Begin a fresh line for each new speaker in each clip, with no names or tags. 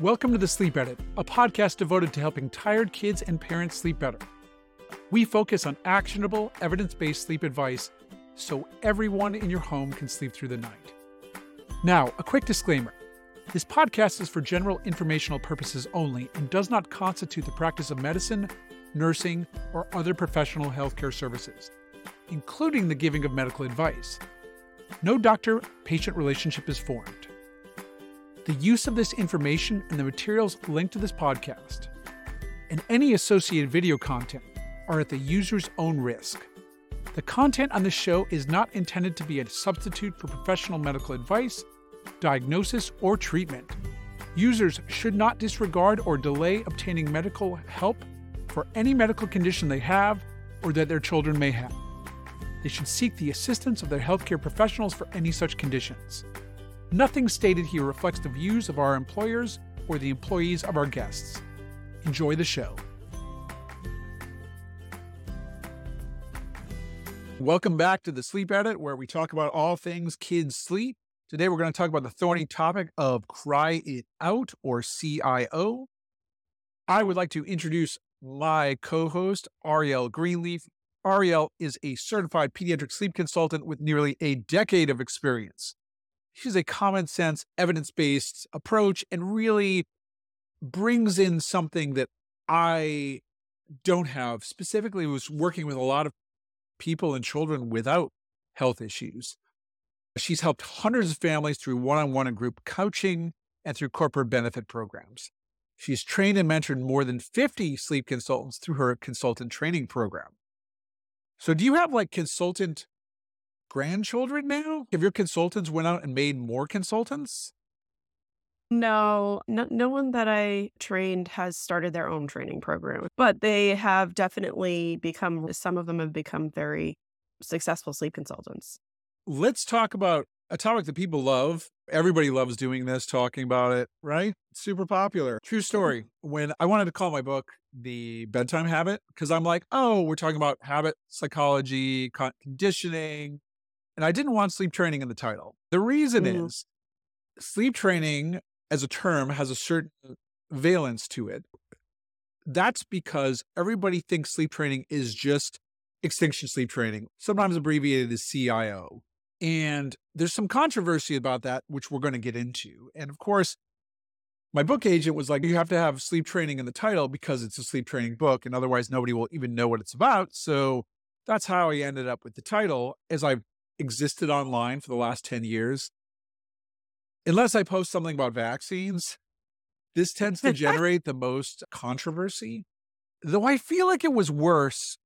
Welcome to The Sleep Edit, a podcast devoted to helping tired kids and parents sleep better. We focus on actionable, evidence based sleep advice so everyone in your home can sleep through the night. Now, a quick disclaimer this podcast is for general informational purposes only and does not constitute the practice of medicine, nursing, or other professional healthcare services, including the giving of medical advice. No doctor patient relationship is formed. The use of this information and the materials linked to this podcast and any associated video content are at the user's own risk. The content on this show is not intended to be a substitute for professional medical advice, diagnosis, or treatment. Users should not disregard or delay obtaining medical help for any medical condition they have or that their children may have. They should seek the assistance of their healthcare professionals for any such conditions. Nothing stated here reflects the views of our employers or the employees of our guests. Enjoy the show. Welcome back to the Sleep Edit, where we talk about all things kids sleep. Today, we're going to talk about the thorny topic of Cry It Out or CIO. I would like to introduce my co host, Arielle Greenleaf. Arielle is a certified pediatric sleep consultant with nearly a decade of experience. She's a common sense, evidence based approach and really brings in something that I don't have. Specifically, was working with a lot of people and children without health issues. She's helped hundreds of families through one on one and group coaching and through corporate benefit programs. She's trained and mentored more than 50 sleep consultants through her consultant training program. So, do you have like consultant grandchildren now? Have your consultants went out and made more consultants?
No, no, no one that I trained has started their own training program, but they have definitely become, some of them have become very successful sleep consultants.
Let's talk about a topic that people love. Everybody loves doing this, talking about it, right? super popular. True mm-hmm. story. When I wanted to call my book The Bedtime Habit, because I'm like, oh, we're talking about habit psychology, conditioning, and I didn't want sleep training in the title. The reason mm. is sleep training as a term has a certain valence to it. That's because everybody thinks sleep training is just extinction sleep training, sometimes abbreviated as CIO. And there's some controversy about that, which we're going to get into. And of course, my book agent was like, you have to have sleep training in the title because it's a sleep training book, and otherwise nobody will even know what it's about. So that's how I ended up with the title. As I've existed online for the last 10 years, unless I post something about vaccines, this tends to generate the most controversy. Though I feel like it was worse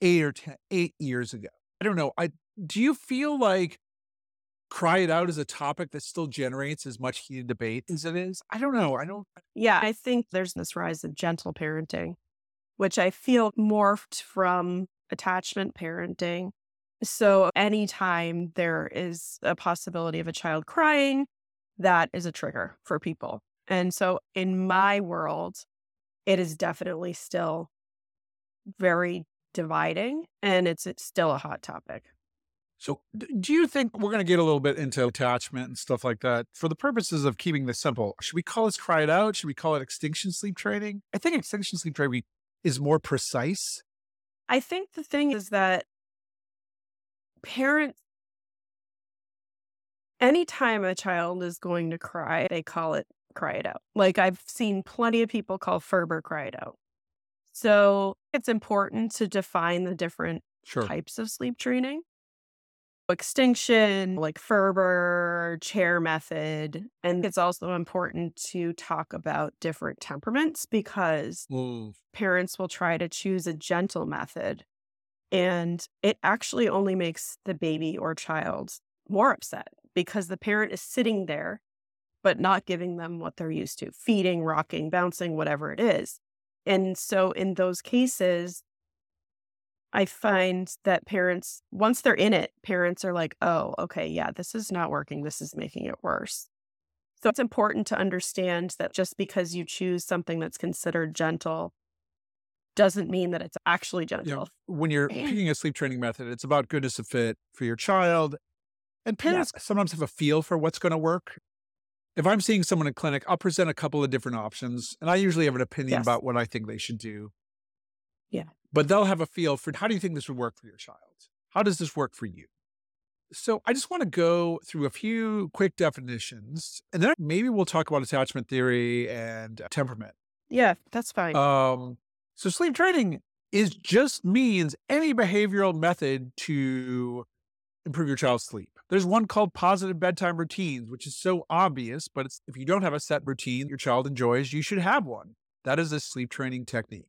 eight or ten, eight years ago. I don't know. I do you feel like cry it out is a topic that still generates as much heated debate as it is? I don't know. I don't.
Yeah, I think there's this rise of gentle parenting, which I feel morphed from attachment parenting so, anytime there is a possibility of a child crying, that is a trigger for people. And so, in mm-hmm. my world, it is definitely still very dividing and it's, it's still a hot topic.
So, do you think we're going to get a little bit into attachment and stuff like that for the purposes of keeping this simple? Should we call this cry it out? Should we call it extinction sleep training? I think extinction sleep training is more precise.
I think the thing is that parents anytime a child is going to cry, they call it cry it out. Like I've seen plenty of people call Ferber cry it out. So it's important to define the different sure. types of sleep training. Extinction, like Ferber, chair method. And it's also important to talk about different temperaments because mm. parents will try to choose a gentle method and it actually only makes the baby or child more upset because the parent is sitting there, but not giving them what they're used to feeding, rocking, bouncing, whatever it is. And so in those cases, I find that parents, once they're in it, parents are like, oh, okay, yeah, this is not working. This is making it worse. So it's important to understand that just because you choose something that's considered gentle doesn't mean that it's actually gentle. You know,
when you're picking a sleep training method, it's about goodness of fit for your child. And parents yeah. sometimes have a feel for what's going to work. if I'm seeing someone in clinic, I'll present a couple of different options and I usually have an opinion yes. about what I think they should do.
Yeah.
But they'll have a feel for how do you think this would work for your child? How does this work for you? So I just want to go through a few quick definitions and then maybe we'll talk about attachment theory and temperament.
Yeah, that's fine.
Um, so sleep training is just means any behavioral method to improve your child's sleep. There's one called positive bedtime routines, which is so obvious, but if you don't have a set routine your child enjoys, you should have one. That is a sleep training technique.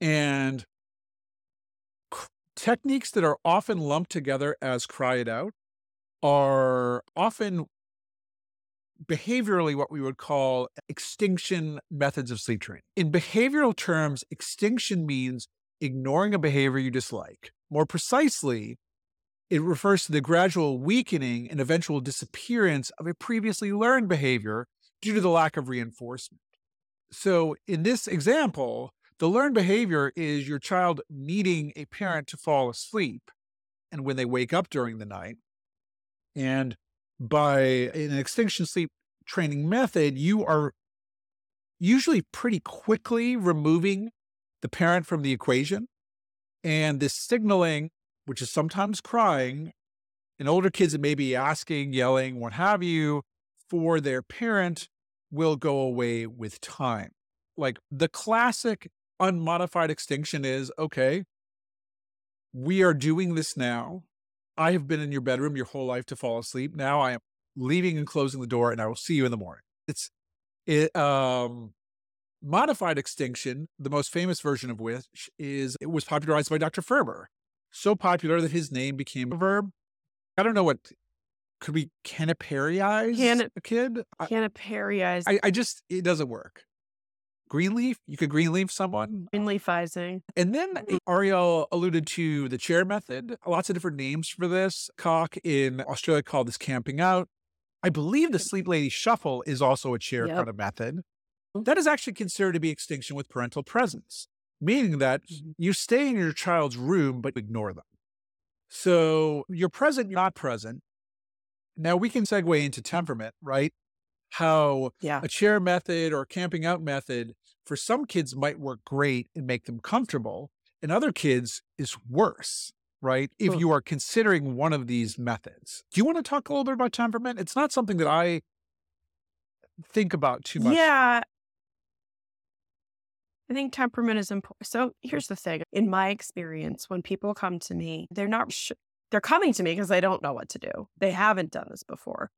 And techniques that are often lumped together as cry it out are often behaviorally what we would call extinction methods of sleep training. In behavioral terms, extinction means ignoring a behavior you dislike. More precisely, it refers to the gradual weakening and eventual disappearance of a previously learned behavior due to the lack of reinforcement. So, in this example, the learned behavior is your child needing a parent to fall asleep and when they wake up during the night. And by an extinction sleep training method, you are usually pretty quickly removing the parent from the equation. And this signaling which is sometimes crying, and older kids that may be asking, yelling, what have you, for their parent will go away with time. Like the classic unmodified extinction is okay, we are doing this now. I have been in your bedroom your whole life to fall asleep. Now I am leaving and closing the door, and I will see you in the morning. It's it um modified extinction, the most famous version of which is it was popularized by Dr. Ferber so popular that his name became a verb. I don't know what could we canaperize Can- a kid?
Canaperize.
I, I just it doesn't work. Greenleaf, you could greenleaf someone.
Greenleafizing.
And then mm-hmm. Arielle alluded to the chair method. Lots of different names for this. Cock in Australia called this camping out. I believe the sleep lady shuffle is also a chair yep. kind of method. Mm. That is actually considered to be extinction with parental presence meaning that mm-hmm. you stay in your child's room, but ignore them. So you're present, you're not present. Now we can segue into temperament, right? How
yeah.
a chair method or camping out method for some kids might work great and make them comfortable, and other kids is worse, right? If you are considering one of these methods. Do you want to talk a little bit about temperament? It's not something that I think about too much.
Yeah, I think temperament is important. So here's the thing in my experience, when people come to me, they're not, sh- they're coming to me because they don't know what to do. They haven't done this before.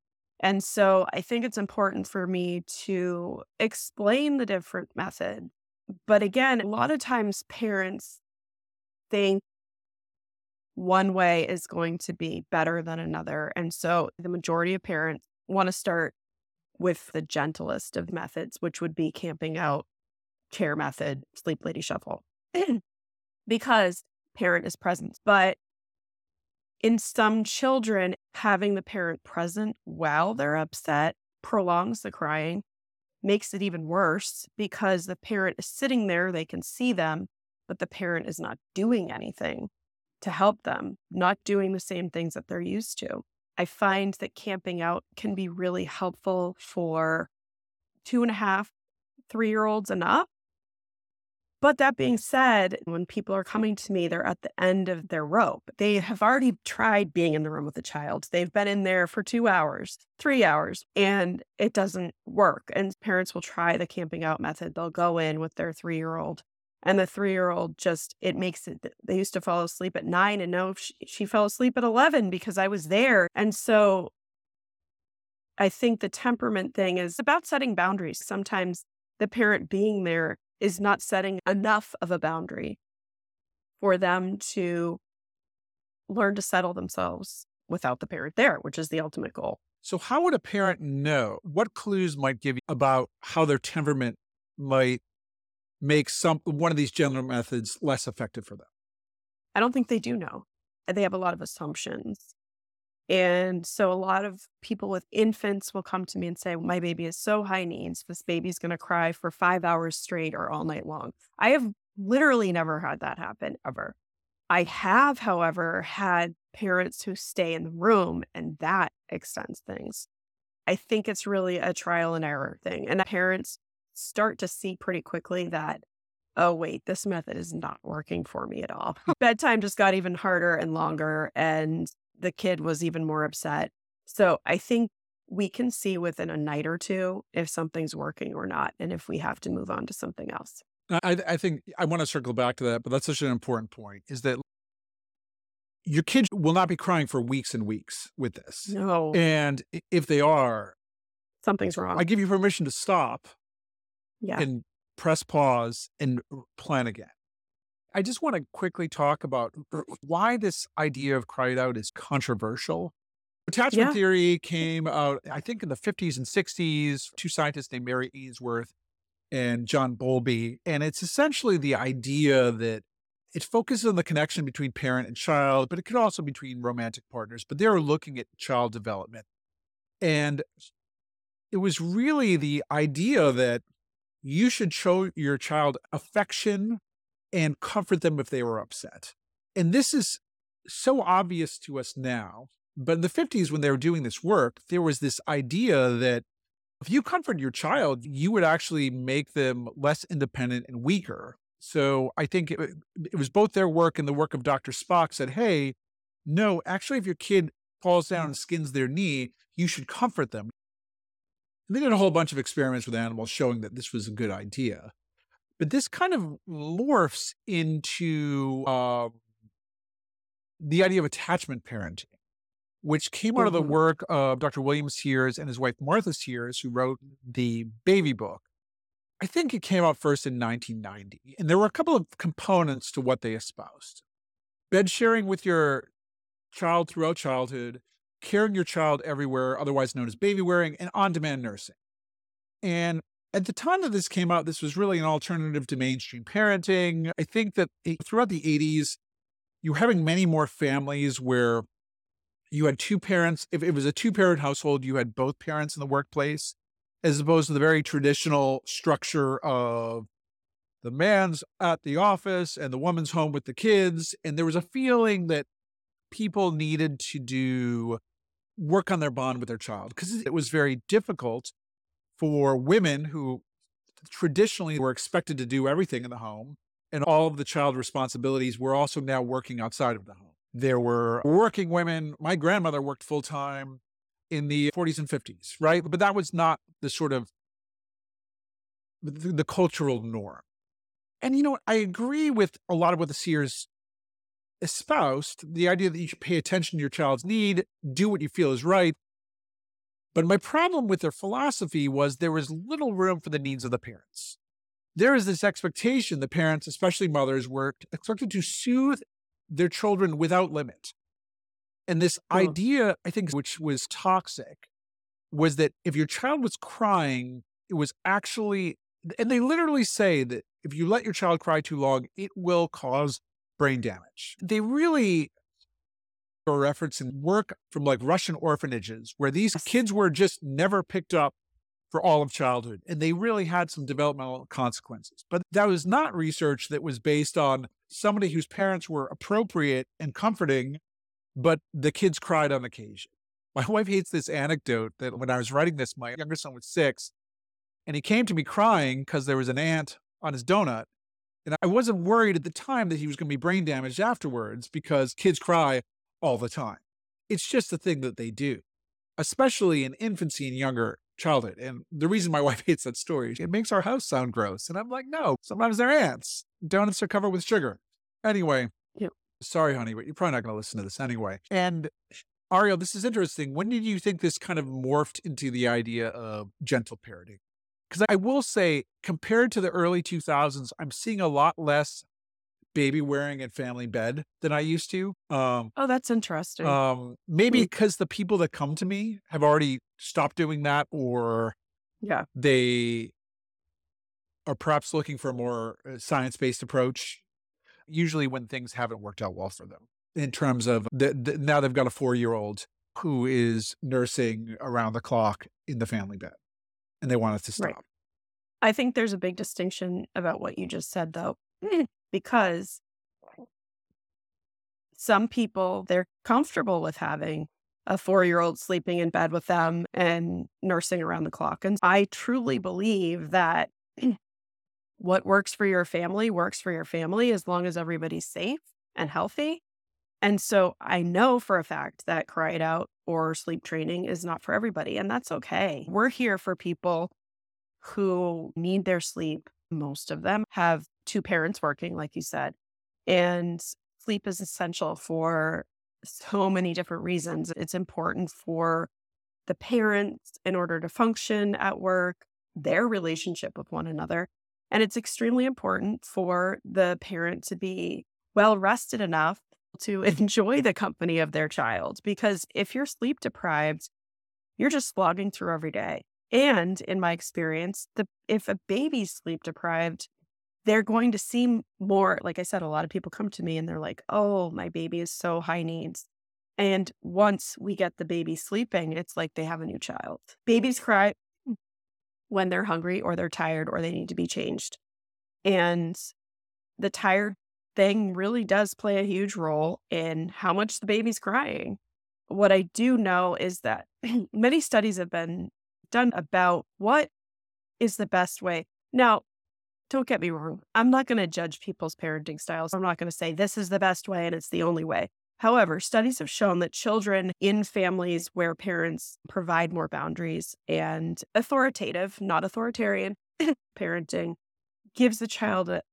And so I think it's important for me to explain the different method. But again, a lot of times parents think one way is going to be better than another. And so the majority of parents want to start with the gentlest of methods, which would be camping out chair method, sleep lady shuffle, because parent is present. But in some children, having the parent present while they're upset prolongs the crying, makes it even worse because the parent is sitting there, they can see them, but the parent is not doing anything to help them, not doing the same things that they're used to. I find that camping out can be really helpful for two and a half, three year olds and up but that being said, when people are coming to me, they're at the end of their rope. They have already tried being in the room with a child. They've been in there for two hours, three hours, and it doesn't work. And parents will try the camping out method. They'll go in with their three year old, and the three year old just, it makes it, they used to fall asleep at nine, and no, she, she fell asleep at 11 because I was there. And so I think the temperament thing is about setting boundaries. Sometimes the parent being there is not setting enough of a boundary for them to learn to settle themselves without the parent there, which is the ultimate goal.
So, how would a parent know? What clues might give you about how their temperament might make some one of these general methods less effective for them?
I don't think they do know. They have a lot of assumptions. And so a lot of people with infants will come to me and say, My baby is so high needs. This baby's going to cry for five hours straight or all night long. I have literally never had that happen ever. I have, however, had parents who stay in the room, and that extends things. I think it's really a trial and error thing. And parents start to see pretty quickly that, oh, wait, this method is not working for me at all. Bedtime just got even harder and longer, and the kid was even more upset. So I think we can see within a night or two if something's working or not, and if we have to move on to something else.
I, I think I want to circle back to that, but that's such an important point is that your kids will not be crying for weeks and weeks with this.
No.
And if they are,
something's wrong.
I give you permission to stop
yeah.
and press pause and plan again. I just want to quickly talk about why this idea of cry it out is controversial. Attachment yeah. theory came out, I think, in the 50s and 60s. Two scientists named Mary Ainsworth and John Bowlby. And it's essentially the idea that it focuses on the connection between parent and child, but it could also be between romantic partners. But they're looking at child development. And it was really the idea that you should show your child affection and comfort them if they were upset. And this is so obvious to us now. But in the 50s, when they were doing this work, there was this idea that if you comfort your child, you would actually make them less independent and weaker. So I think it, it was both their work and the work of Dr. Spock said, hey, no, actually, if your kid falls down mm. and skins their knee, you should comfort them. And they did a whole bunch of experiments with animals showing that this was a good idea. But this kind of morphs into uh, the idea of attachment parenting, which came out of the mm-hmm. work of Dr. William Sears and his wife Martha Sears, who wrote the baby book. I think it came out first in 1990. And there were a couple of components to what they espoused bed sharing with your child throughout childhood, carrying your child everywhere, otherwise known as baby wearing, and on demand nursing. And at the time that this came out, this was really an alternative to mainstream parenting. I think that throughout the 80s, you were having many more families where you had two parents. If it was a two parent household, you had both parents in the workplace as opposed to the very traditional structure of the man's at the office and the woman's home with the kids. And there was a feeling that people needed to do work on their bond with their child because it was very difficult for women who traditionally were expected to do everything in the home and all of the child responsibilities were also now working outside of the home. There were working women. My grandmother worked full time in the 40s and 50s, right? But that was not the sort of the, cultural norm. And you know, I agree with a lot of what the Sears espoused the idea that you should pay attention to your child's need, do what you feel is right. But my problem with their philosophy was there was little room for the needs of the parents. There is this expectation that parents, especially mothers, were expected to soothe their children without limit. And this idea, I think, which was toxic, was that if your child was crying, it was actually, and they literally say that if you let your child cry too long, it will cause brain damage. They really are referencing work from like Russian orphanages where these kids were just never picked up for all of childhood and they really had some developmental consequences. But that was not research that was based on somebody whose parents were appropriate and comforting but the kids cried on occasion. My wife hates this anecdote that when I was writing this, my younger son was six and he came to me crying because there was an ant on his donut. And I wasn't worried at the time that he was going to be brain damaged afterwards because kids cry all the time. It's just a thing that they do, especially in infancy and younger childhood. And the reason my wife hates that story, it makes our house sound gross. And I'm like, no, sometimes they're ants. Donuts are covered with sugar. Anyway, Sorry, honey, but you're probably not going to listen to this anyway. And Arielle, this is interesting. When did you think this kind of morphed into the idea of gentle parenting? Because I will say, compared to the early 2000s, I'm seeing a lot less baby wearing and family bed than I used to.
Um, oh, that's interesting.
Um, maybe because the people that come to me have already stopped doing that, or
yeah,
they are perhaps looking for a more uh, science based approach usually when things haven't worked out well for them in terms of the, the, now they've got a four year old who is nursing around the clock in the family bed and they want it to stop. Right.
I think there's a big distinction about what you just said, though, because some people they're comfortable with having a four year old sleeping in bed with them and nursing around the clock. And I truly believe that what works for your family works for your family as long as everybody's safe and healthy. And so I know for a fact that cry it out or sleep training is not for everybody, and that's okay. We're here for people who need their sleep. Most of them have two parents working, like you said, and sleep is essential for so many different reasons. It's important for the parents in order to function at work, their relationship with one another. And it's extremely important for the parent to be well rested enough to enjoy the company of their child. Because if you're sleep deprived, you're just slogging through every day. And in my experience, the if a baby's sleep deprived, they're going to seem more, like I said, a lot of people come to me and they're like, oh, my baby is so high needs. And once we get the baby sleeping, it's like they have a new child. Babies cry mm. when they're hungry or they're tired or they need to be changed. And the tired thing really does play a huge role in how much the baby's crying. What I do know is that many studies have been done about what is the best way. Now, don't get me wrong. I'm not going to judge people's parenting styles. I'm not going to say this is the best way and it's the only way. However, studies have shown that children in families where parents provide more boundaries and authoritative, not authoritarian, parenting gives the child a,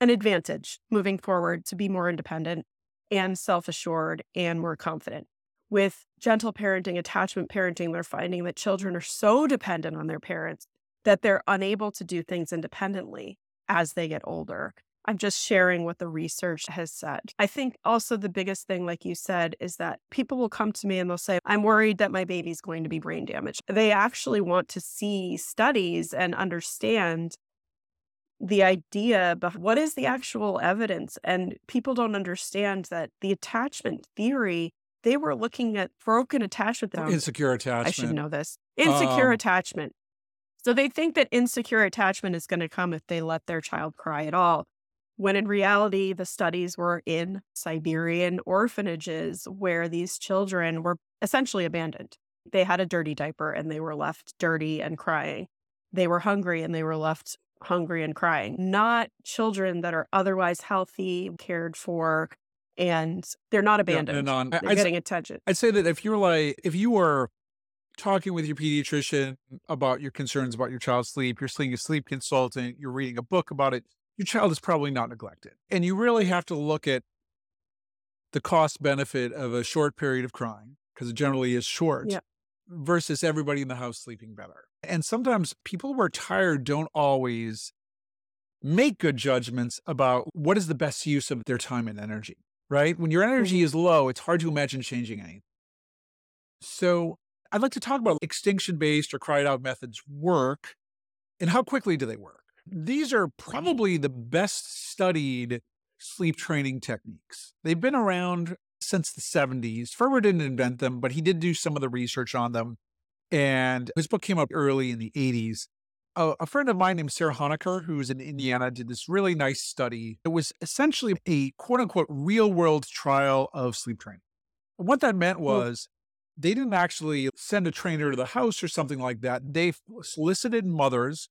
an advantage moving forward to be more independent and self assured and more confident. With gentle parenting, attachment parenting, they're finding that children are so dependent on their parents that they're unable to do things independently as they get older. I'm just sharing what the research has said. I think also the biggest thing, like you said, is that people will come to me and they'll say, I'm worried that my baby's going to be brain damaged. They actually want to see studies and understand the idea but what is the actual evidence and people don't understand that the attachment theory they were looking at broken attachment
insecure attachment i
should know this insecure um, attachment so they think that insecure attachment is going to come if they let their child cry at all. When in reality, the studies were in Siberian orphanages where these children were essentially abandoned. They had a dirty diaper and they were left dirty and crying. They were hungry and they were left hungry and crying. Not children that are otherwise healthy, cared for, and they're not abandoned. On. They're I'd, getting attention.
I'd say that if you're like, if you were talking with your pediatrician about your concerns about your child's sleep, you're seeing a sleep consultant, you're reading a book about it, your child is probably not neglected. And you really have to look at the cost benefit of a short period of crying, because it generally is short, yep. versus everybody in the house sleeping better. And sometimes people who are tired don't always make good judgments about what is the best use of their time and energy, right? When your energy mm-hmm. is low, it's hard to imagine changing anything. So I'd like to talk about extinction based or cry it out methods work and how quickly do they work. These are probably the best studied sleep training techniques. They've been around since the 70s. Ferber didn't invent them, but he did do some of the research on them. And his book came out early in the 80s. A, a friend of mine named Sarah Honaker, who's in Indiana, did this really nice study. It was essentially a quote unquote real world trial of sleep training. And what that meant was they didn't actually send a trainer to the house or something like that. They solicited mothers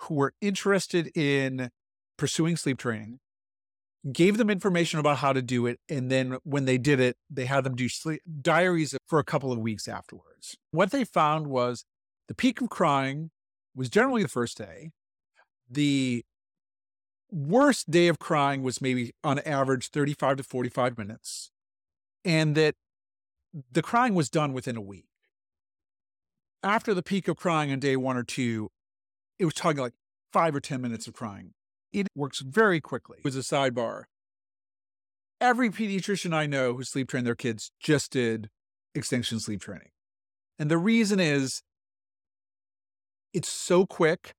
who were interested in pursuing sleep training, gave them information about how to do it. And then when they did it, they had them do sleep diaries for a couple of weeks afterwards. What they found was the peak of crying was generally the first day. The worst day of crying was maybe on average 35 to 45 minutes. And that the crying was done within a week. After the peak of crying on day one or two, it was talking like five or 10 minutes of crying. It works very quickly. It was a sidebar. Every pediatrician I know who sleep trained their kids just did extinction sleep training. And the reason is it's so quick.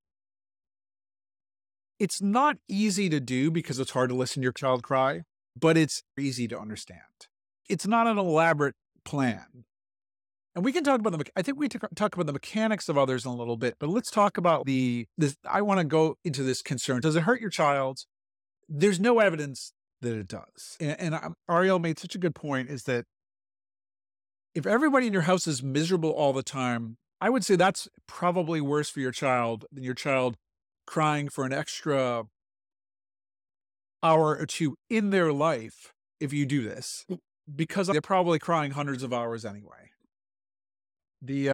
It's not easy to do because it's hard to listen to your child cry, but it's easy to understand. It's not an elaborate plan. And we can talk about the, I think we talk about the mechanics of others in a little bit, but let's talk about the, this, I want to go into this concern. Does it hurt your child? There's no evidence that it does. And, and Arielle made such a good point is that If everybody in your house is miserable all the time, I would say that's probably worse for your child than your child crying for an extra hour or two in their life if you do this, mm. Because they're probably crying hundreds of hours anyway. The, uh,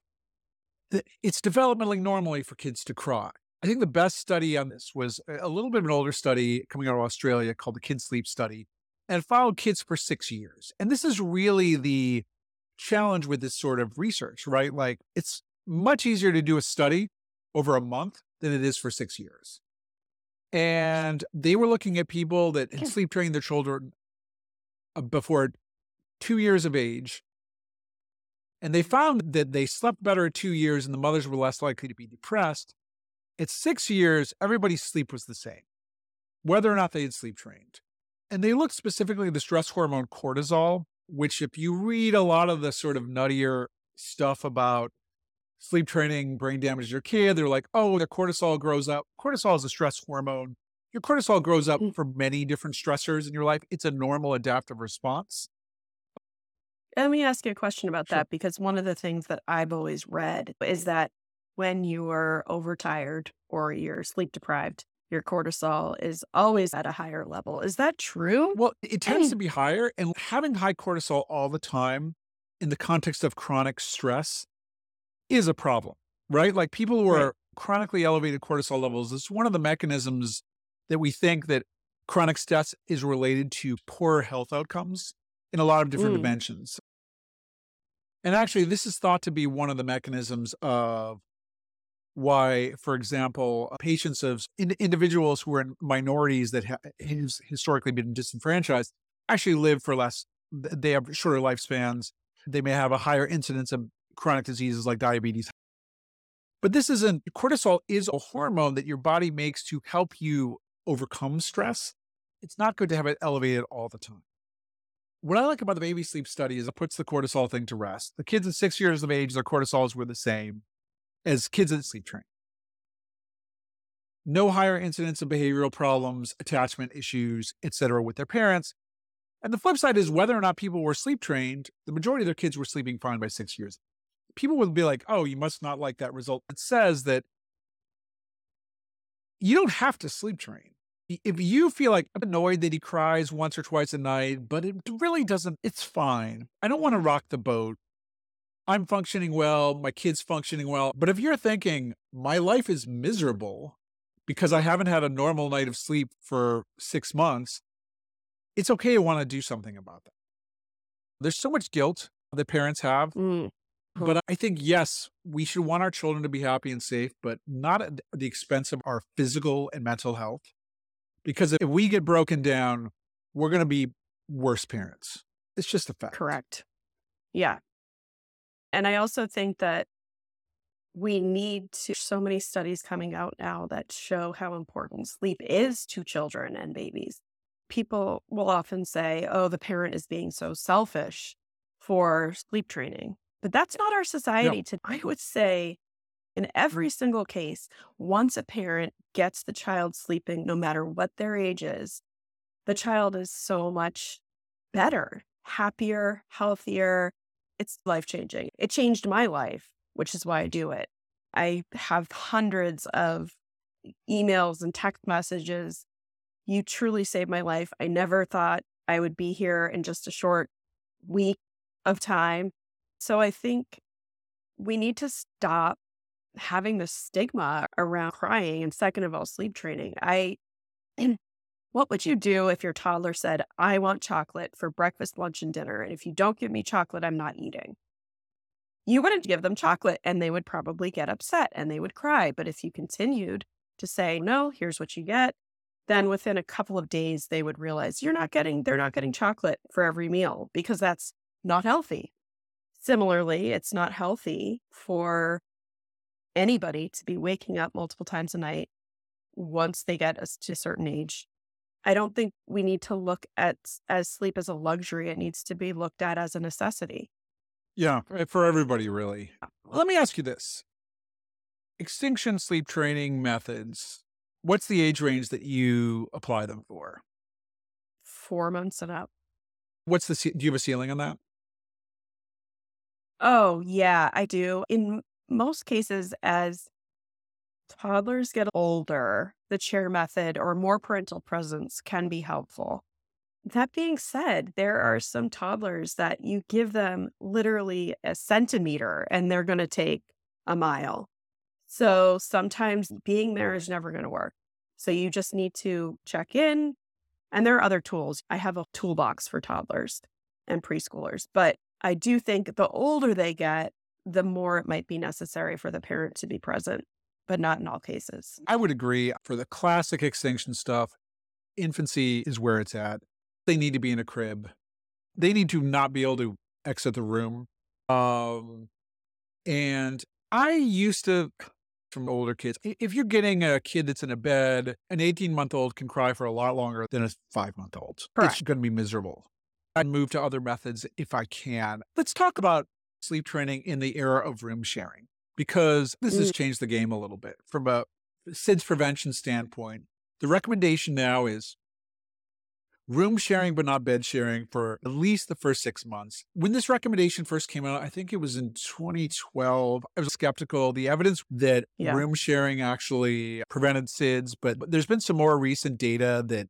the it's developmentally normally for kids to cry. I think the best study on this was a little bit of an older study coming out of Australia called the Kid Sleep Study, and followed kids for six years. And this is really the challenge with this sort of research, right? Like it's much easier to do a study over a month than it is for six years. And they were looking at people that had sleep trained their children uh, before two years of age. And they found that they slept better at two years and the mothers were less likely to be depressed. At six years, everybody's sleep was the same, whether or not they had sleep trained. And they looked specifically at the stress hormone cortisol, which, if you read a lot of the sort of nuttier stuff about sleep training brain damages your kid. They're like, oh, their cortisol grows up. Cortisol is a stress hormone. Your cortisol grows up mm. for many different stressors in your life. It's a normal adaptive response.
Let me ask you a question about sure. that because one of the things that I've always read is that when you are overtired or you're sleep deprived, your cortisol is always at a higher level. Is that true?
Well, it tends to be higher. And having high cortisol all the time in the context of chronic stress is a problem, right? Like people who are right. chronically elevated cortisol levels, it's one of the mechanisms that we think that chronic stress is related to poor health outcomes in a lot of different mm. dimensions. And actually, this is thought to be one of the mechanisms of why, for example, patients of in, individuals who are in minorities that have historically been disenfranchised actually live for less, they have shorter lifespans. They may have a higher incidence of chronic diseases like diabetes. But this isn't cortisol is a hormone that your body makes to help you overcome stress. It's not good to have it elevated all the time. What I like about the baby sleep study is it puts the cortisol thing to rest. The kids at six years of age, their cortisols were the same as kids at sleep train. No higher incidence of behavioral problems, attachment issues, etc., with their parents. And the flip side is whether or not people were sleep trained, the majority of their kids were sleeping fine by six years people would be like, oh, you must not like that result. It says that you don't have to sleep train. If you feel like I'm annoyed that he cries once or twice a night, but it really doesn't, it's fine. I don't want to rock the boat. I'm functioning well, my kid's functioning well. But if you're thinking, my life is miserable because I haven't had a normal night of sleep for six months, it's okay to want to do something about that. There's so much guilt that parents have. Mm. But I think, yes, we should want our children to be happy and safe, but not at the expense of our physical and mental health. Because if we get broken down, we're going to be worse parents. It's just a fact.
Correct. Yeah. And I also think that we need to, so many studies coming out now that show how important sleep is to children and babies. People will often say, oh, the parent is being so selfish for sleep training. But that's not our society. To I would say in every single case, once a parent gets the child sleeping, no matter what their age is, the child is so much better, happier, healthier. It's life changing. It changed my life, which is why I do it. I have hundreds of emails and text messages. You truly saved my life. I never thought I would be here in just a short week of time. So I think we need to stop having the stigma around crying and second of all sleep training. I what would you do if your toddler said, "I want chocolate for breakfast, lunch and dinner, and if you don't give me chocolate, I'm not eating?" You wouldn't give them chocolate and they would probably get upset and they would cry, but if you continued to say, "No, here's what you get," then within a couple of days they would realize you're not getting they're not getting chocolate for every meal because that's not healthy. Similarly, it's not healthy for anybody to be waking up multiple times a night once they get us to a certain age. I don't think we need to look at as sleep as a luxury. It needs to be looked at as a necessity.
Yeah, for everybody, really. Uh, Let me ask you this extinction sleep training methods, what's the age range that you apply them for?
Four months and up.
What's the, do you have a ceiling on that?
Oh, yeah, I do. In most cases, as toddlers get older, the chair method or more parental presence can be helpful. That being said, there are some toddlers that you give them literally a centimeter and they're going to take a mile. So sometimes being there is never going to work. So you just need to check in. And there are other tools. I have a toolbox for toddlers and preschoolers, but I do think the older they get, the more it might be necessary for the parent to be present, but not in all cases.
I would agree. For the classic extinction stuff, infancy is where it's at. They need to be in a crib. They need to not be able to exit the room. Um, and I used to, from older kids, if you're getting a kid that's in a bed, an 18 month old can cry for a lot longer than a five month old. It's going to be miserable. I'd move to other methods if I can. Let's talk about sleep training in the era of room sharing, because this mm. has changed the game a little bit from a SIDS prevention standpoint. The recommendation now is room sharing, but not bed sharing for at least the first six months. When this recommendation first came out, I think it was in 2012, I was skeptical. The evidence that yeah. room sharing actually prevented SIDS, but there's been some more recent data that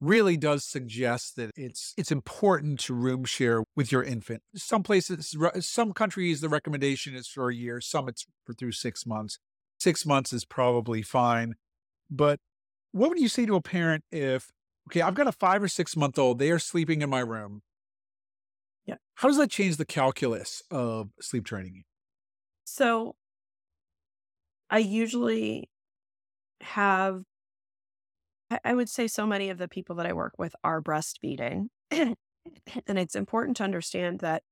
really does suggest that it's it's important to room share with your infant. Some places, some countries, the recommendation is for a year. Some it's for through six months. Six months is probably fine. But what would you say to a parent if, okay, I've got a five or six month old, they are sleeping in my room.
Yeah.
How does that change the calculus of sleep training?
So I usually have I would say so many of the people that I work with are breastfeeding. and it's important to understand that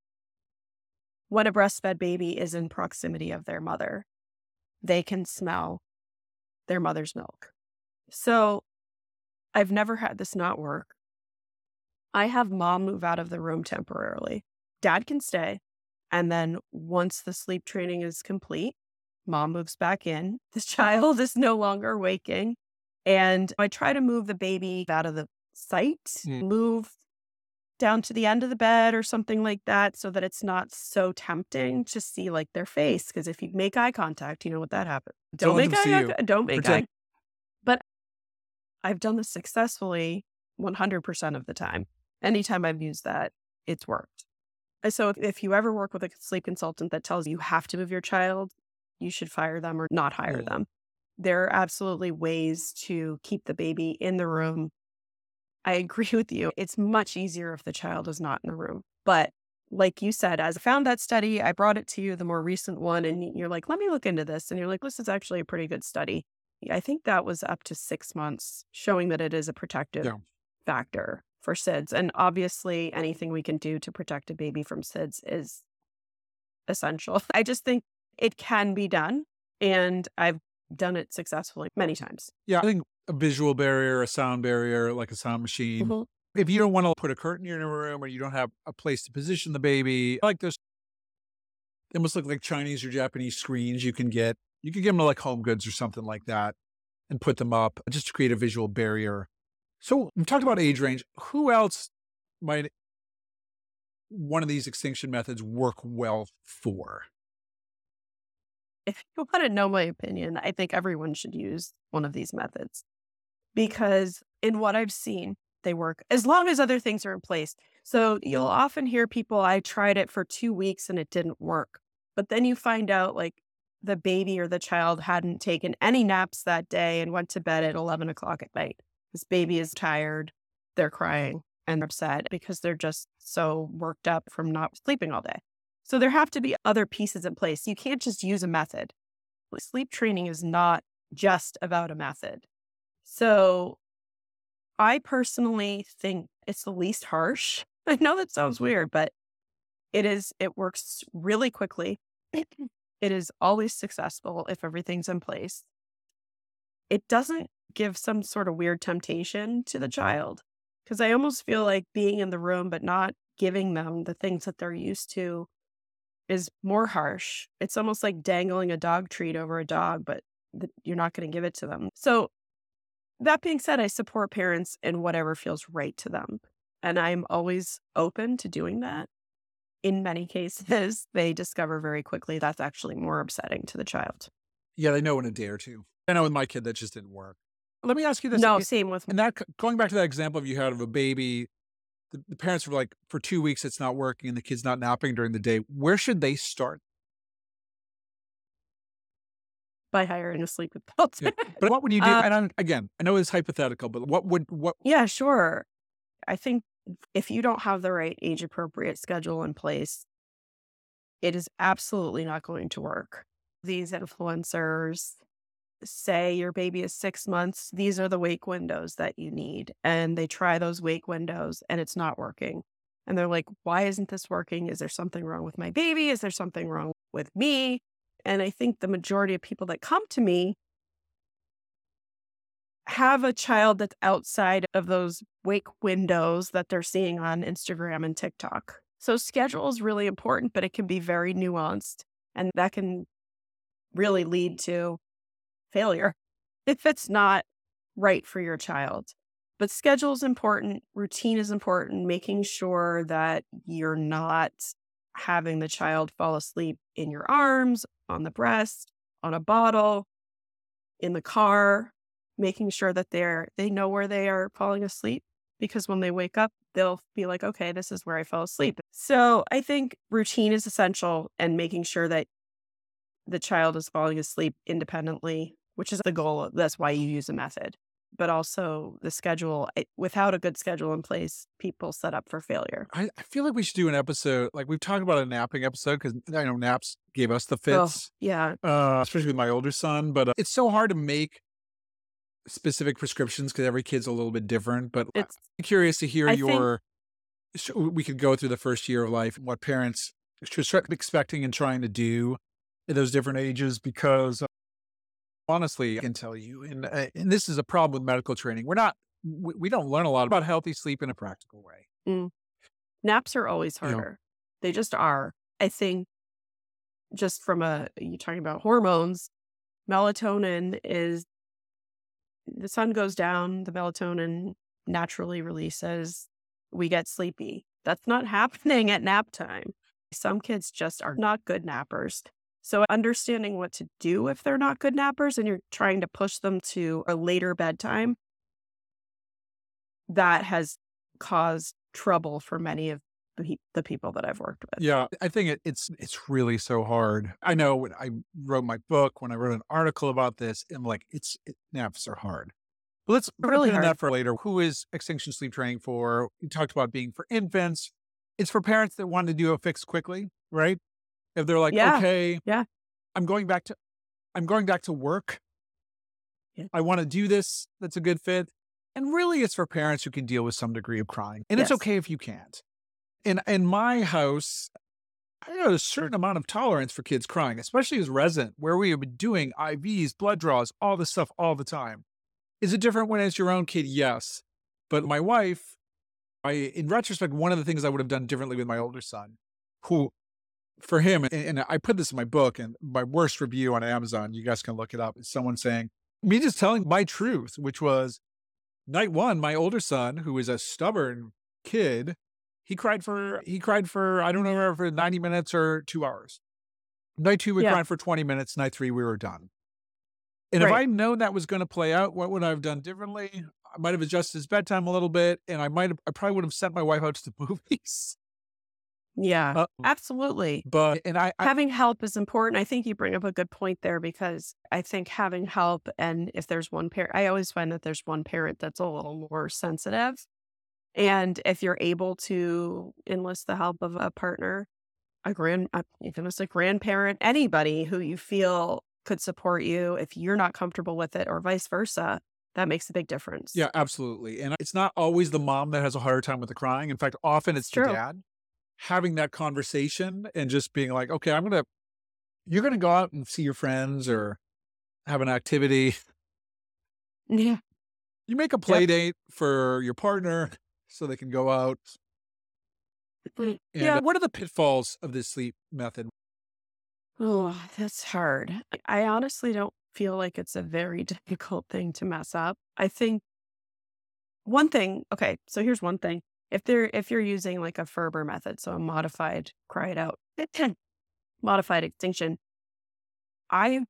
when a breastfed baby is in proximity of their mother, they can smell their mother's milk. So I've never had this not work. I have mom move out of the room temporarily. Dad can stay. And then once the sleep training is complete, mom moves back in. The child is no longer waking. And I try to move the baby out of the sight, mm. move down to the end of the bed or something like that so that it's not so tempting to see like their face. Because if you make eye contact, you know what that happens. Don't, don't make eye contact. Don't make Protect. eye. But I've done this successfully 100% of the time. Anytime I've used that, it's worked. So if, if you ever work with a sleep consultant that tells you you have to move your child, you should fire them or not hire mm. them there are absolutely ways to keep the baby in the room. I agree with you. It's much easier if the child is not in the room. But like you said, as I found that study, I brought it to you, the more recent one, and you're like, let me look into this. And you're like, this is actually a pretty good study. I think that was up to six months, showing that it is a protective yeah. factor for SIDS. And obviously, anything we can do to protect a baby from SIDS is essential. I just think it can be done. And I've done it successfully many times.
Yeah, I think a visual barrier, a sound barrier, like a sound machine. Mm-hmm. If you don't want to put a curtain in a room or you don't have a place to position the baby, like those, they must look like Chinese or Japanese screens you can get. You can get them like home goods or something like that and put them up just to create a visual barrier. So we talked about age range. Who else might one of these extinction methods work well for?
If you want to know my opinion, I think everyone should use one of these methods because, in what I've seen, they work as long as other things are in place. So you'll often hear people, I tried it for two weeks and it didn't work. But then you find out like the baby or the child hadn't taken any naps that day and went to bed at 11 o'clock at night. This baby is tired, they're crying and upset because they're just so worked up from not sleeping all day. So there have to be other pieces in place. You can't just use a method. Sleep training is not just about a method. So I personally think it's the least harsh. I know that sounds weird, but it is, it works really quickly. it is always successful if everything's in place. It doesn't give some sort of weird temptation to the child because I almost feel like being in the room, but not giving them the things that they're used to is more harsh. It's almost like dangling a dog treat over a dog, but th- you're not going to give it to them. So, that being said, I support parents in whatever feels right to them. And I'm always open to doing that. in many cases, they discover very quickly that's actually more upsetting to the child.
Yeah, they know in a day or two. I know with my kid that just didn't work. Let me ask you this.
No, same with me.
and that going back to that example of you had of a baby, the, the parents were like, for two weeks it's not working and the kid's not napping during the day. Where should they start?
by hiring a sleep consultant.
Yeah. But what would you do? Uh, and I'm, again, I know it's hypothetical, but what would what?
Yeah, sure. I think if you don't have the right age appropriate schedule in place, it is absolutely not going to work. These influencers say your baby is six months, these are the wake windows that you need. And they try those wake windows and it's not working. And they're like, why isn't this working? Is there something wrong with my baby? Is there something wrong with me? And I think the majority of people that come to me have a child that's outside of those wake windows that they're seeing on Instagram and TikTok. So, schedule is really important, but it can be very nuanced. And that can really lead to failure if it's not right for your child. But schedule is important, routine is important, making sure that you're not having the child fall asleep in your arms, on the breast, on a bottle, in the car, making sure that they're they know where they are falling asleep because when they wake up they'll be like okay this is where i fell asleep so i think routine is essential and making sure that the child is falling asleep independently which is the goal that's why you use a method but also the schedule without a good schedule in place people set up for failure
I, I feel like we should do an episode like we've talked about a napping episode because i know naps gave us the fits
oh, yeah
uh, especially with my older son but uh, it's so hard to make specific prescriptions because every kid's a little bit different. But it's, I'm curious to hear I your. Think, we could go through the first year of life, and what parents should start expecting and trying to do at those different ages, because uh, honestly, I can tell you, and uh, and this is a problem with medical training. We're not, we, we don't learn a lot about healthy sleep in a practical way.
Mm. Naps are always harder. You know, they just are. I think just from a you talking about hormones, melatonin is the sun goes down, the melatonin naturally releases, we get sleepy. That's not happening at nap time. Some kids just are not good nappers. So, understanding what to do if they're not good nappers and you're trying to push them to a later bedtime, that has caused trouble for many of the people that I've worked with.
Yeah, I think it, it's it's really so hard. I know when I wrote my book, when I wrote an article about this, I'm like, it's it, naps are hard. But let's put really that for later. Who is extinction sleep training for? You talked about being for infants. It's for parents that want to do a fix quickly, right? If they're like,
yeah.
okay,
yeah,
I'm going back to, I'm going back to work. Yeah. I want to do this. That's a good fit. And really, it's for parents who can deal with some degree of crying. And yes. it's okay if you can't in in my house, I got a certain amount of tolerance for kids crying, especially as resident, where we have been doing IVs, blood draws, all this stuff all the time. Is it different when it's your own kid? Yes. But my wife, I in retrospect, one of the things I would have done differently with my older son, who for him, and, and I put this in my book and my worst review on Amazon, you guys can look it up, is someone saying, me just telling my truth, which was night one, my older son, who is a stubborn kid, he cried for he cried for I don't know for 90 minutes or two hours. Night two we yeah. cried for 20 minutes. Night three we were done. And right. if I'd known that was going to play out, what would I have done differently? I might have adjusted his bedtime a little bit, and I might have I probably would have sent my wife out to the movies.
Yeah, uh, absolutely.
But and I,
I having help is important. I think you bring up a good point there because I think having help and if there's one parent, I always find that there's one parent that's a little more sensitive and if you're able to enlist the help of a partner, a grand, even as a grandparent, anybody who you feel could support you if you're not comfortable with it or vice versa, that makes a big difference.
Yeah, absolutely. And it's not always the mom that has a harder time with the crying. In fact, often it's, it's the dad having that conversation and just being like, okay, I'm going to, you're going to go out and see your friends or have an activity.
Yeah.
You make a play yep. date for your partner so they can go out.
Mm,
and
yeah.
what are the pitfalls of this sleep method?
Oh, that's hard. I honestly don't feel like it's a very difficult thing to mess up. I think one thing, okay, so here's one thing. If they're if you're using like a Ferber method, so a modified cry it out, modified extinction, I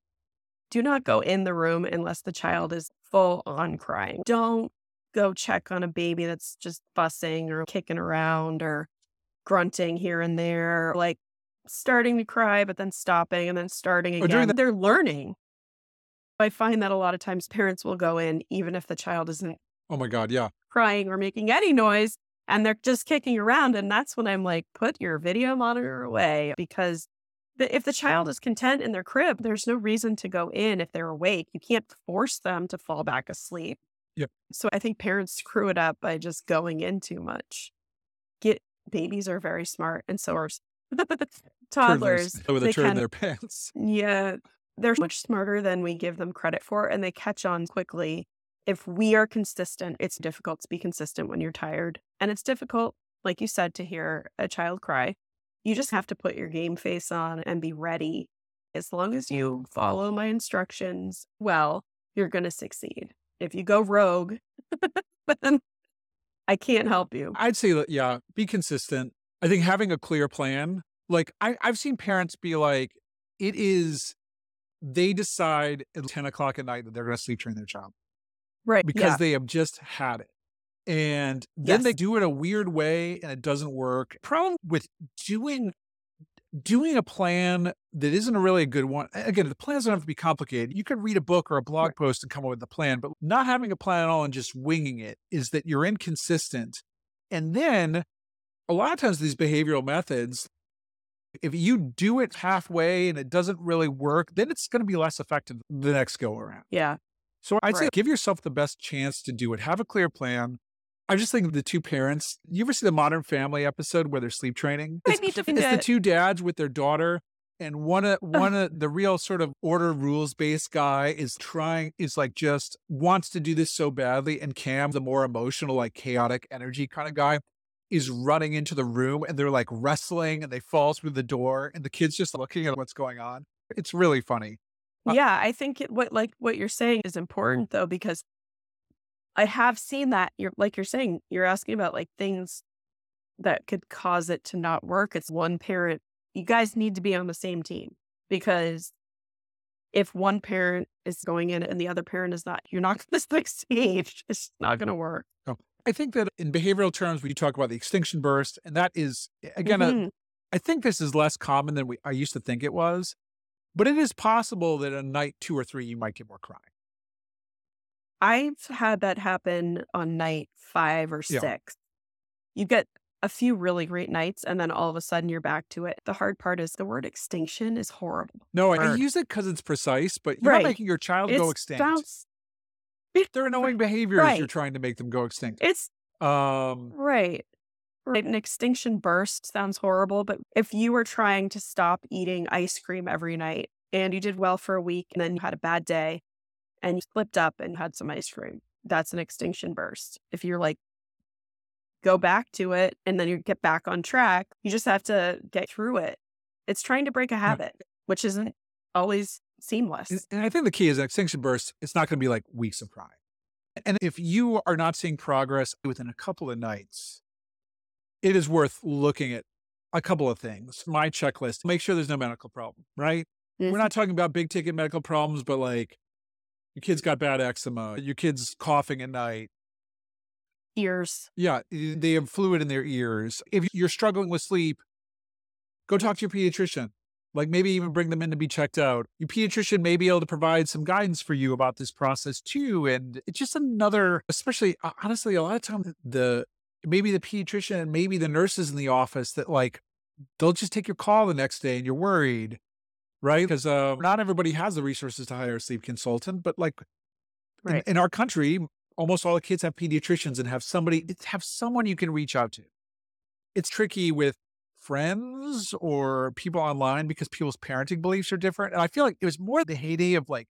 do not go in the room unless the child is full on crying. Don't go check on a baby that's just fussing or kicking around or grunting here and there, like starting to cry, but then stopping and then starting again. The- They're learning. I find that a lot of times parents will go in even if the child isn't.
Oh my God, yeah.
Crying or making any noise and they're just kicking around. And that's when I'm like, put your video monitor away because if the child is content in their crib, there's no reason to go in if they're awake. You can't force them to fall back asleep.
Yep.
So I think parents screw it up by just going in too much. Get babies are very smart, and so are toddlers.
With a turn their pants.
Yeah, they're much smarter than we give them credit for, and they catch on quickly. If we are consistent, it's difficult to be consistent when you're tired, and it's difficult, like you said, to hear a child cry. You just have to put your game face on and be ready. As long as you follow my instructions well, you're going to succeed. If you go rogue, then I can't help you.
I'd say that, yeah, be consistent. I think having a clear plan, like I, I've seen parents be like, it is, they decide at 10 o'clock at night that they're going to sleep train their child.
Right.
Because yeah. they have just had it and then yes. they do it a weird way and it doesn't work. Problem with doing doing a plan that isn't really a good one. Again, the plans don't have to be complicated. You could read a book or a blog right. post and come up with a plan, but not having a plan at all and just winging it is that you're inconsistent. And then a lot of times these behavioral methods, if you do it halfway and it doesn't really work, then it's going to be less effective the next go around.
Yeah.
So I'd right. say give yourself the best chance to do it. Have a clear plan. I'm just thinking of the two parents. You ever see the Modern Family episode where they're sleep training?
It's, I need to
it's the two dads with their daughter, and one of one of the real sort of order rules based guy is trying is like just wants to do this so badly, and Cam, the more emotional, like chaotic energy kind of guy, is running into the room, and they're like wrestling, and they fall through the door, and the kids just looking at what's going on. It's really funny.
Uh yeah, I think it, what like what you're saying is important though because I have seen that you're like you're saying, you're asking about like things that could cause it to not work. It's one parent. You guys need to be on the same team because if one parent is going in and the other parent is not, you're not going to succeed. It's not going to work.
Oh, I think that in behavioral terms, we talk about the extinction burst, and that is again, mm-hmm. a, I think this is less common than we I used to think it was, but it is possible that a night two or three you might get more crying.
I've had that happen on night five or Yeah. six. You get a few really great nights, and then all of a sudden you're back to it. The hard part is the word extinction is horrible.
No, I use it because it's precise, but you're not making your child go extinct.
sounds
They're annoying behaviors. You're trying to make them go extinct.
It's
Um,
right. Right. An extinction burst sounds horrible, but if you were trying to stop eating ice cream every night and you did well for a week and then you had a bad day, and you slipped up and had some ice cream. That's an extinction burst. If you're like, go back to it and then you get back on track, you just have to get through it. It's trying to break a habit, which isn't always seamless.
And, and I think the key is an extinction burst, it's not going to be like weeks of crying. And if you are not seeing progress within a couple of nights, it is worth looking at a couple of things. My checklist, make sure there's no medical problem, right? Mm-hmm. We're not talking about big ticket medical problems, but like your kid's got bad eczema. Your kid's coughing at night.
Ears.
Yeah, they have fluid in their ears. If you're struggling with sleep, go talk to your pediatrician. Like maybe even bring them in to be checked out. Your pediatrician may be able to provide some guidance for you about this process too. And it's just another, especially honestly, a lot of times the maybe the pediatrician, and maybe the nurses in the office that like they'll just take your call the next day and you're worried right? Because uh, not everybody has the resources to hire a sleep consultant, but like right. in, in, our country, almost all the kids have pediatricians and have somebody have someone you can reach out to. It's tricky with friends or people online because people's parenting beliefs are different. And I feel like it was more the heyday of like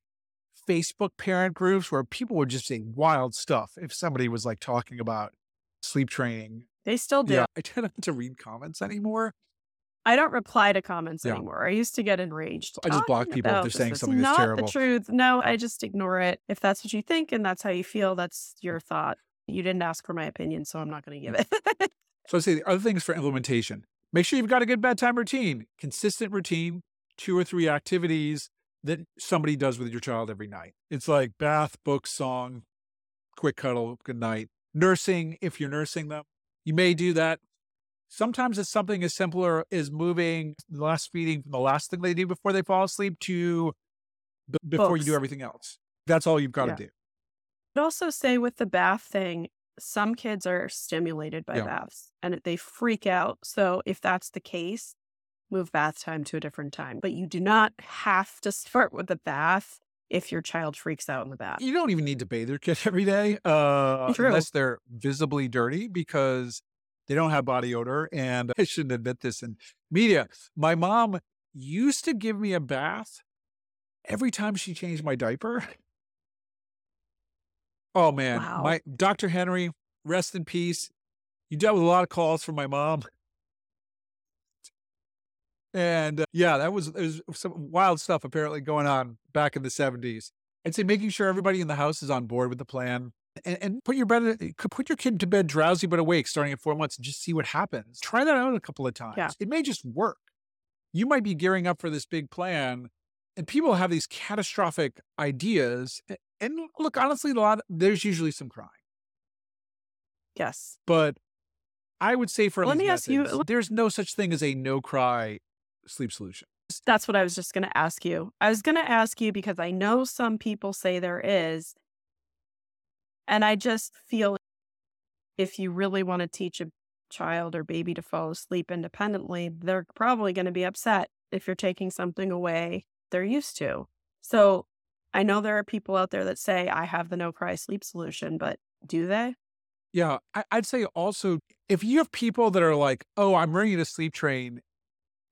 Facebook parent groups where people would just say wild stuff if somebody was like talking about sleep training.
They still do.
Yeah, I tend not to read comments anymore
I don't reply to comments yeah. anymore. I used to get enraged.
I just block people if they're saying something that's terrible.
Not the truth. No, I just ignore it. If that's what you think and that's how you feel, that's your thought. You didn't ask for my opinion, so I'm not going to give mm. it.
So I say the other things for implementation. Make sure you've got a good bedtime routine, consistent routine, two or three activities that somebody does with your child every night. It's like bath, book, song, quick cuddle, good night. Nursing, if you're nursing them, you may do that. Sometimes it's something as simpler as moving the last feeding from the last thing they do before they fall asleep to b- before
Books.
you do everything else. That's all you've got
Yeah.
to do.
I'd also say with the bath thing, some kids are stimulated by
Yeah.
baths and they freak out. So if that's the case, move bath time to a different time. But you do not have to start with the bath if your child freaks out in the bath.
You don't even need to bathe your kid every day, uh, unless they're visibly dirty because they don't have body odor. And I shouldn't admit this in media. My mom used to give me a bath every time she changed my diaper. Oh man,
Wow.
my Dr. Henry, rest in peace. You dealt with a lot of calls from my mom. And uh, yeah, that was, was some wild stuff apparently going on back in the 70s. I'd say making sure everybody in the house is on board with the plan and, and put your bed, eh, put your kid to bed drowsy but awake starting at four months and just see what happens. Try that out a couple of times.
Yeah.
It may just work. You might be gearing up for this big plan, and people have these catastrophic ideas. And look, honestly, a lot there's usually some crying,
Yes.
but I would say for
Let me ask you-
methods, there's no such thing as a no cry sleep solution.
That's what I was just going to ask you. I was going to ask you because I know some people say there is. And I just feel if you really want to teach a child or baby to fall asleep independently, they're probably going to be upset if you're taking something away they're used to. So I know there are people out there that say, I have the no cry sleep solution, but do they?
Yeah, I'd say also if you have people that are like, "Oh, I'm ready to sleep train,"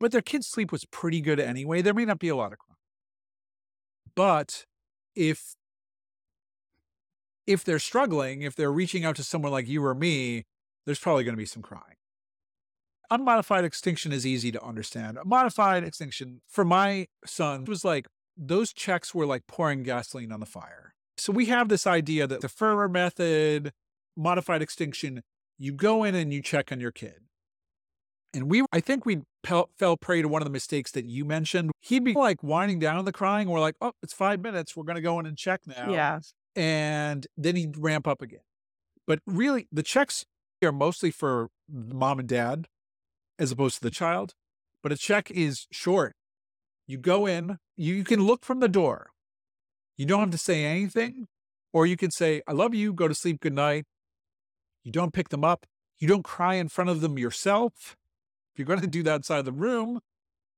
but their kid's sleep was pretty good anyway, there may not be a lot of crying. But if if they're struggling, if they're reaching out to someone like you or me, there's probably going to be some crying. Unmodified extinction is easy to understand. Modified extinction for my son was like those checks were like pouring gasoline on the fire. So we have this idea that the Ferber method, modified extinction, you go in and you check on your kid. And we, I think we fell prey to one of the mistakes that you mentioned. He'd be like winding down the crying. We're like, oh, it's five minutes. We're going to go in and check now.
Yeah.
And then he'd ramp up again. But really, the checks are mostly for mom and dad as opposed to the child. But a check is short. You go in, you, you can look from the door. You don't have to say anything, or you can say, I love you, go to sleep, good night. You don't pick them up. You don't cry in front of them yourself. If you're going to do that outside the room,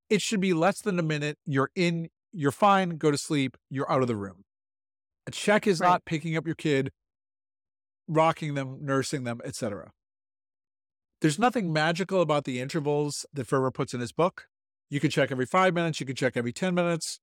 it should be less than a minute. You're in, you're fine, go to sleep, you're out of the room. A check is
Right.
not picking up your kid, rocking them, nursing them, etc. There's nothing magical about the intervals that Ferber puts in his book. You can check every five minutes, you can check every 10 minutes.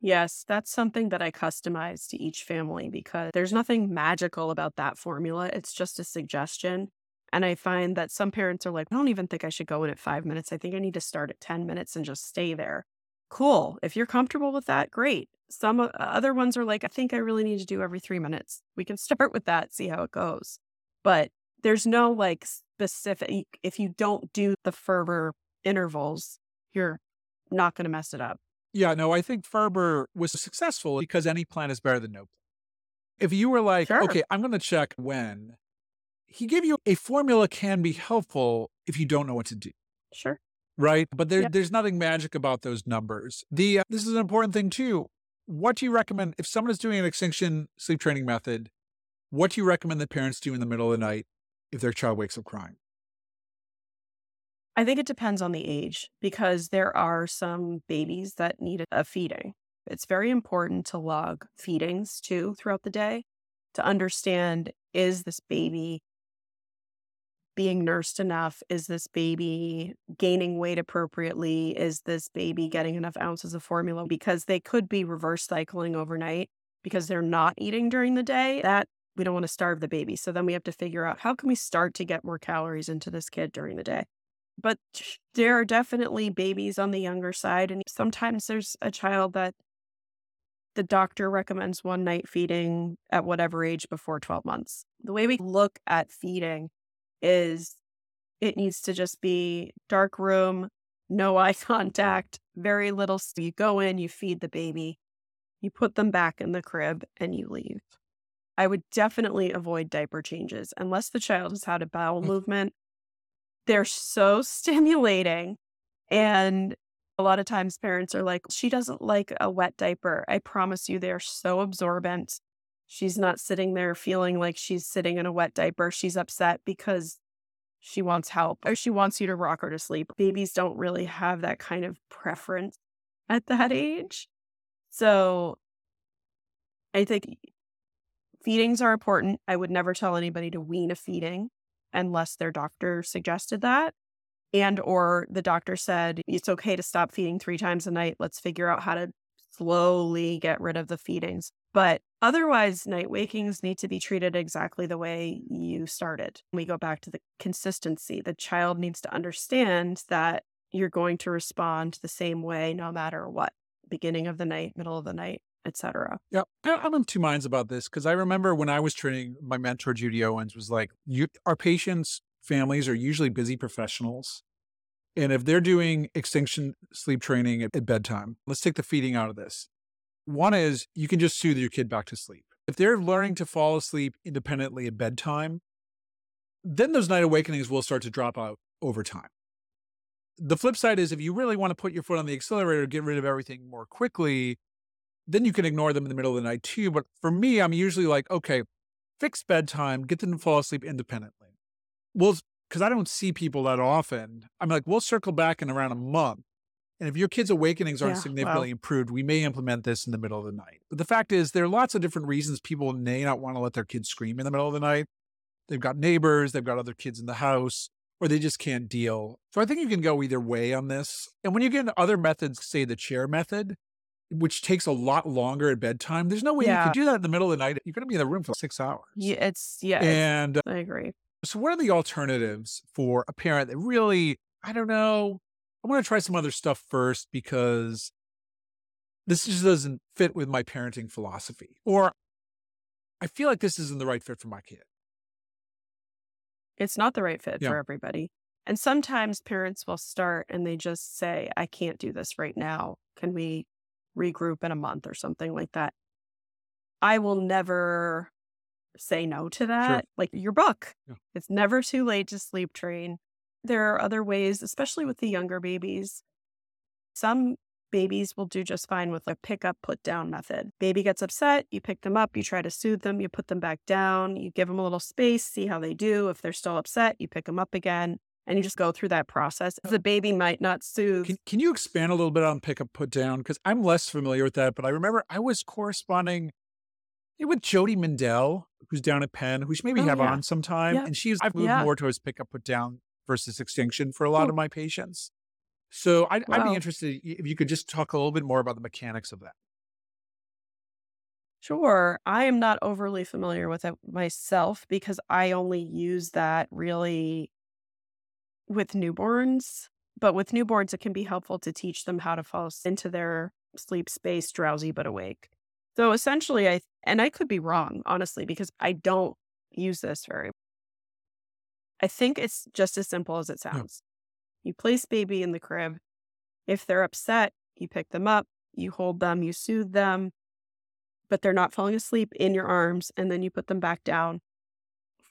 Yes, that's something that I customize to each family because there's nothing magical about that formula. It's just a suggestion. And I find that some parents are like, I don't even think I should go in at five minutes. I think I need to start at 10 minutes and just stay there. Cool. If you're comfortable with that, great. Some o- other ones are like, I think I really need to do every three minutes. We can start with that, see how it goes. But there's no like specific, if you don't do the Ferber intervals, you're not going to mess it up.
Yeah, no, I think Ferber was successful because any plan is better than no plan. If you were like,
Sure.
okay, I'm going to check when, he gave you a formula can be helpful if you don't know what to do,
Sure.
Right? But there,
Yep.
there's nothing magic about those numbers. The uh, this is an important thing too. What do you recommend if someone is doing an extinction sleep training method? What do you recommend that parents do in the middle of the night if their child wakes up crying?
I think it depends on the age because there are some babies that need a feeding. It's very important to log feedings too throughout the day to understand is this baby being nursed enough? Is this baby gaining weight appropriately? Is this baby getting enough ounces of formula? Because they could be reverse cycling overnight because they're not eating during the day. That we don't want to starve the baby. So then we have to figure out how can we start to get more calories into this kid during the day but there are definitely babies on the younger side and sometimes there's a child that the doctor recommends one night feeding at whatever age before 12 months the way we look at feeding is it needs to just be dark room, no eye contact, very little. You go in, you feed the baby, you put them back in the crib, and you leave. I would definitely avoid diaper changes unless the child has had a bowel mm. movement. They're so stimulating. And a lot of times parents are like, she doesn't like a wet diaper. I promise you, they're so absorbent. She's not sitting there feeling like she's sitting in a wet diaper. She's upset because she wants help or she wants you to rock her to sleep. Babies don't really have that kind of preference at that age. So I think feedings are important. I would never tell anybody to wean a feeding unless their doctor suggested that and or the doctor said it's okay to stop feeding 3 times a night. Let's figure out how to slowly get rid of the feedings. But otherwise, night wakings need to be treated exactly the way you started. We go back to the consistency. The child needs to understand that you're going to respond the same way no matter what beginning of the night, middle of the night, etc.
Yeah, I'm in two minds about this because I remember when I was training, my mentor Judy Owens was like, you, "Our patients' families are usually busy professionals, and if they're doing extinction sleep training at, at bedtime, let's take the feeding out of this. One is you can just soothe your kid back to sleep. If they're learning to fall asleep independently at bedtime, then those night awakenings will start to drop out over time. The flip side is if you really want to put your foot on the accelerator, get rid of everything more quickly, then you can ignore them in the middle of the night too. But for me, I'm usually like, okay, fix bedtime, get them to fall asleep independently. Well, because I don't see people that often, I'm like, we'll circle back in around a month and if your kids' awakenings aren't yeah, significantly improved, we may implement this in the middle of the night. But the fact is, there are lots of different reasons people may not want to let their kids scream in the middle of the night. They've got neighbors, they've got other kids in the house, or they just can't deal. So I think you can go either way on this. And when you get into other methods, say the chair method, which takes a lot longer at bedtime, there's no way yeah. you can do that in the middle of the night. You're going to be in the room for six hours.
Yeah, it's, yeah.
And
I agree.
So, what are the alternatives for a parent that really, I don't know, I want to try some other stuff first because this just doesn't fit with my parenting philosophy. Or I feel like this isn't the right fit for my kid.
It's not the right fit yeah. for everybody. And sometimes parents will start and they just say, I can't do this right now. Can we regroup in a month or something like that? I will never say no to that. Sure. Like your book, yeah. it's never too late to sleep train. There are other ways, especially with the younger babies. Some babies will do just fine with a pick up, put down method. Baby gets upset, you pick them up, you try to soothe them, you put them back down, you give them a little space, see how they do. If they're still upset, you pick them up again and you just go through that process. The baby might not soothe.
Can, can you expand a little bit on pick up, put down? Because I'm less familiar with that, but I remember I was corresponding eh, with Jodi Mindell, who's down at Penn, who should maybe oh, have yeah. on sometime. Yeah. And she's, I've moved yeah. more towards pick up, put down versus extinction for a lot of my patients. So I'd, wow. I'd, be interested if you could just talk a little bit more about the mechanics of that.
Sure. I am not overly familiar with it myself because I only use that really with newborns. But with newborns, it can be helpful to teach them how to fall into their sleep space, drowsy but awake. So essentially, I, and I could be wrong, honestly, because I don't use this very I think it's just as simple as it hmm. sounds. Yeah. You place baby in the crib. If they're upset, you pick them up, you hold them, you soothe them, but they're not falling asleep in your arms, and then you put them back down.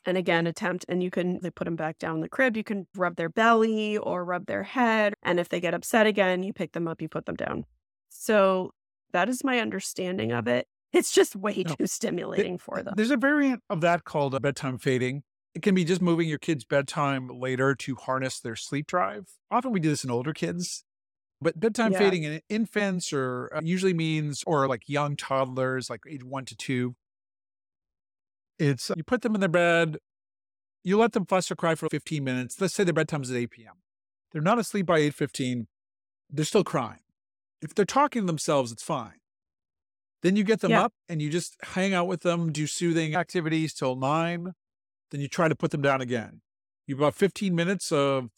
And again, attempt, and you can they put them back down in the crib. You can rub their belly or rub their head. And if they get upset again, you pick them up, you put them down. So that is my understanding of it. It's just way no. too stimulating for them.
There's a variant of that called bedtime fading, it can be just moving your kids' bedtime later to harness their sleep drive. Often we do this in older kids, but bedtime yeah. fading in infants or uh, usually means, or like young toddlers, like age one to two. It's you put them in their bed, you let them fuss or cry for 15 minutes. Let's say their bedtime is at 8 p.m. They're not asleep by 8:15. They're still crying. If they're talking to themselves, it's fine. Then you get them yeah. up and you just hang out with them, do soothing activities till nine then you try to put them down again. You have about 15 minutes of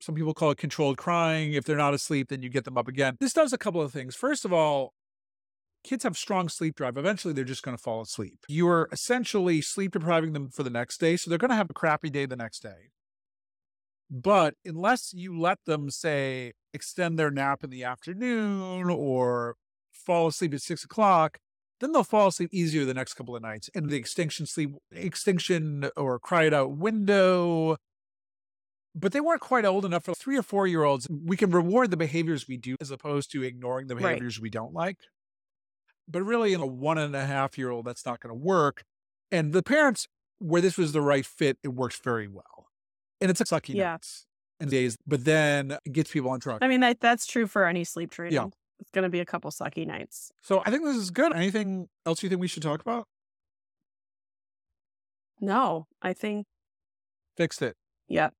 some people call it controlled crying. If they're not asleep, then you get them up again. This does a couple of things. First of all, kids have strong sleep drive. Eventually, they're just going to fall asleep. You are essentially sleep depriving them for the next day. So they're going to have a crappy day the next day. But unless you let them, say, extend their nap in the afternoon or fall asleep at six o'clock, then they'll fall asleep easier the next couple of nights. And the extinction sleep, extinction or cry it out window. But they weren't quite old enough for three or four year olds. We can reward the behaviors we do as opposed to ignoring the behaviors right. we don't like. But really, in a one and a half year old, that's not going to work. And the parents, where this was the right fit, it works very well. And it's a sucky yeah. nights and days, but then it gets people on track.
I mean, that, that's true for any sleep training. Yeah. It's going to be a couple sucky nights.
So I think this is good. Anything else you think we should talk about?
No, I think
fixed it.
Yep.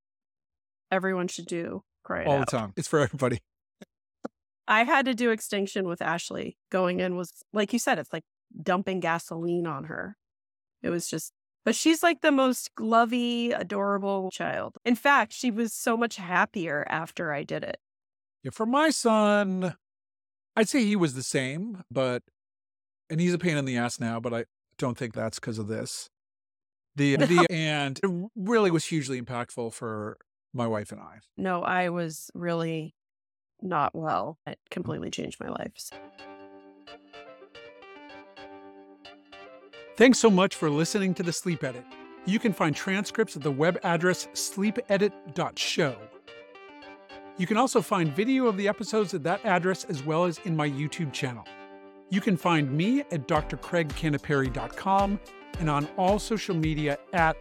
Everyone should do cry
all
out.
the time. It's for everybody.
I had to do extinction with Ashley. Going in was like you said, it's like dumping gasoline on her. It was just but she's like the most lovey, adorable child. In fact, she was so much happier after I did it.
Yeah, for my son, I'd say he was the same, but and he's a pain in the ass now, but I don't think that's because of this. The, the and it really was hugely impactful for my wife and I.
No, I was really not well. It mm. completely changed my life.
Thanks so much for listening to the Sleep Edit. You can find transcripts at the web address sleepedit.show. You can also find video of the episodes at that address as well as in my YouTube channel. You can find me at drcraigcanapari.com and on all social media at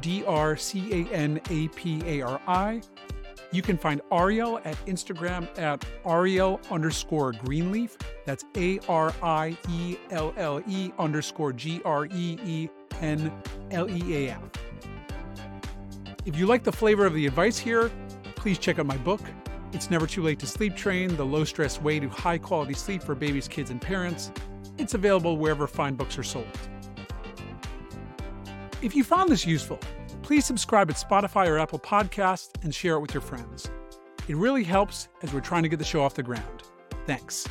D-R-C-A-N-A-P-A-R-I. You can find Arielle at Instagram at Arielle underscore Greenleaf. That's A R I E L L E underscore G R E E N L E A F. If you like the flavor of the advice here, please check out my book. It's Never Too Late to Sleep Train The Low Stress Way to High Quality Sleep for Babies, Kids, and Parents. It's available wherever fine books are sold. If you found this useful, please subscribe at Spotify or Apple Podcasts and share it with your friends. It really helps as we're trying to get the show off the ground. Thanks.